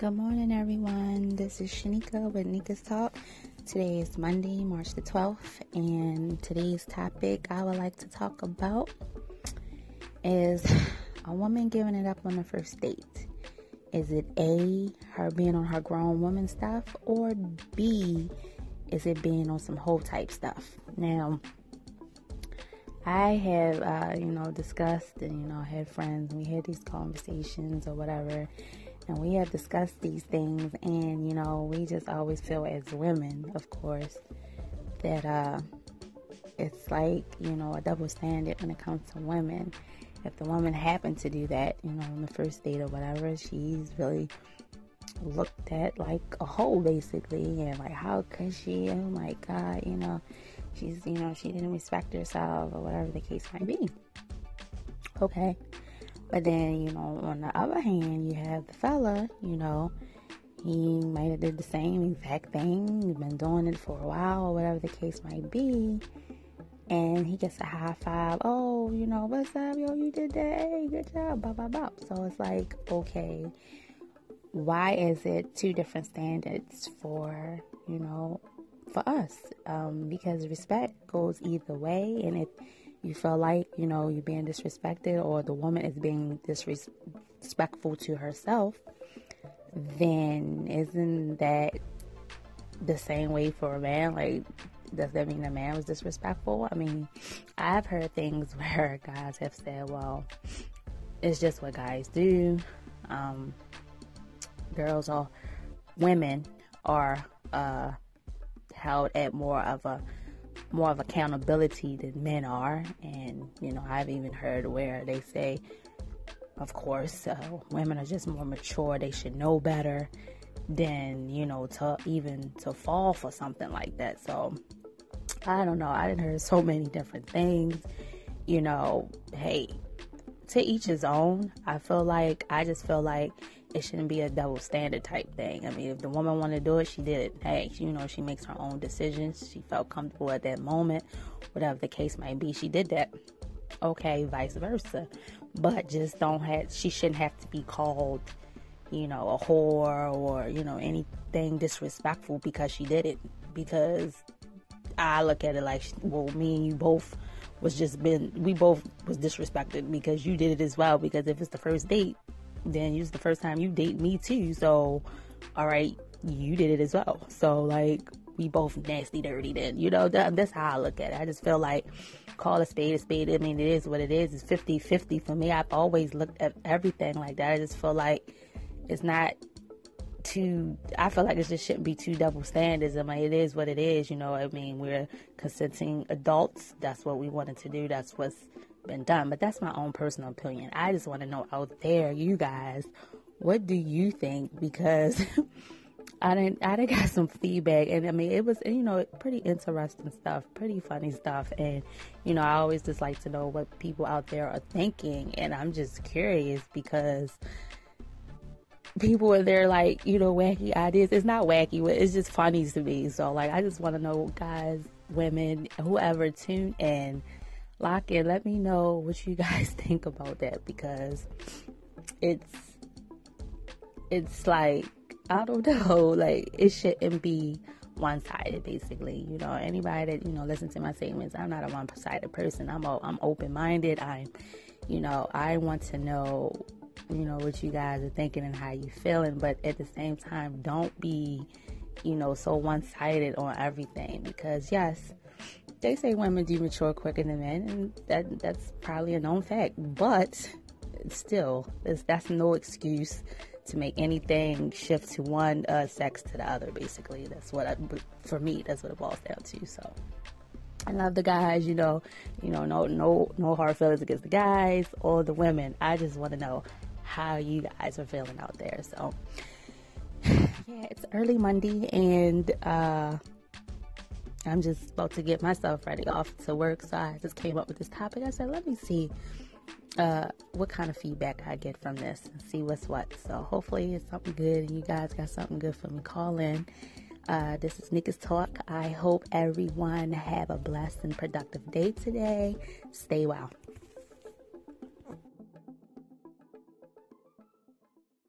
Good morning, everyone. This is Shanika with Nika's Talk. Today is Monday, March the 12th, and today's topic I would like to talk about is a woman giving it up on the first date. Is it A, her being on her grown woman stuff, or B, is it being on some whole type stuff? Now, I have, uh, you know, discussed and, you know, had friends, we had these conversations or whatever, and we have discussed these things and you know we just always feel as women of course that uh it's like you know a double standard when it comes to women. If the woman happened to do that you know on the first date or whatever she's really looked at like a hoe basically and like how could she? Oh my god you know she's you know she didn't respect herself or whatever the case might be okay but then, you know, on the other hand, you have the fella, you know, he might have did the same exact thing. He's been doing it for a while or whatever the case might be. And he gets a high five. Oh, you know, what's up? Yo, you did that. Hey, good job. Blah, blah, blah. So it's like, okay, why is it two different standards for, you know, for us? Um, because respect goes either way. And if you feel like, you know, you're being disrespected or the woman is being disrespectful to herself, then isn't that the same way for a man? Like, does that mean a man was disrespectful? I mean, I've heard things where guys have said, well, it's just what guys do. Um, girls or women are uh, held at more of a more of accountability than men are. And, you know, I've even heard where they say, of course, uh, women are just more mature, they should know better than, you know, to even to fall for something like that. So, I don't know. I didn't hear so many different things. You know, hey, to each his own. I feel like, I just feel like it shouldn't be a double standard type thing. I mean, if the woman wanted to do it, she did it. Hey, you know, she makes her own decisions. She felt comfortable at that moment, whatever the case might be. She did that. Okay, vice versa. But just don't have, she shouldn't have to be called, you know, a whore or, you know, anything disrespectful because she did it. Because I look at it like, well, me and you both was just been, we both was disrespected because you did it as well. Because if it's the first date, then it's the first time you date me too. So, all right, you did it as well. So, like, we both nasty dirty then. You know, that, that's how I look at it. I just feel like call a spade a spade. I mean, it is what it is. It's 50 50 for me. I've always looked at everything like that. I just feel like it's not too, I feel like it just shouldn't be too double standards. I mean, it is what it is. You know, I mean, we're consenting adults. That's what we wanted to do. That's what's been done. But that's my own personal opinion. I just want to know out there, you guys, what do you think? Because I didn't, I didn't got some feedback, and I mean, it was, you know, pretty interesting stuff, pretty funny stuff, and you know, I always just like to know what people out there are thinking, and I'm just curious because people are there like, you know, wacky ideas. It's not wacky, but it's just funny to me. So, like, I just want to know, guys, women, whoever, tune in lock in. Let me know what you guys think about that because it's it's like I don't know, like it shouldn't be one sided basically. You know, anybody that, you know, listen to my statements, I'm not a one sided person. I'm a, I'm open minded. I'm you know, I want to know, you know, what you guys are thinking and how you feeling, but at the same time don't be, you know, so one sided on everything because yes, they say women do mature quicker than men, and that that's probably a known fact. But still, that's no excuse to make anything shift to one uh, sex to the other. Basically, that's what I, for me, that's what it boils down to. So. I love the guys, you know, you know, no, no, no hard feelings against the guys or the women. I just want to know how you guys are feeling out there. So, yeah, it's early Monday, and uh, I'm just about to get myself ready off to work. So I just came up with this topic. I said, let me see uh, what kind of feedback I get from this and see what's what. So hopefully it's something good and you guys got something good for me. Call in. Uh, this is Nika's Talk. I hope everyone have a blessed and productive day today. Stay well.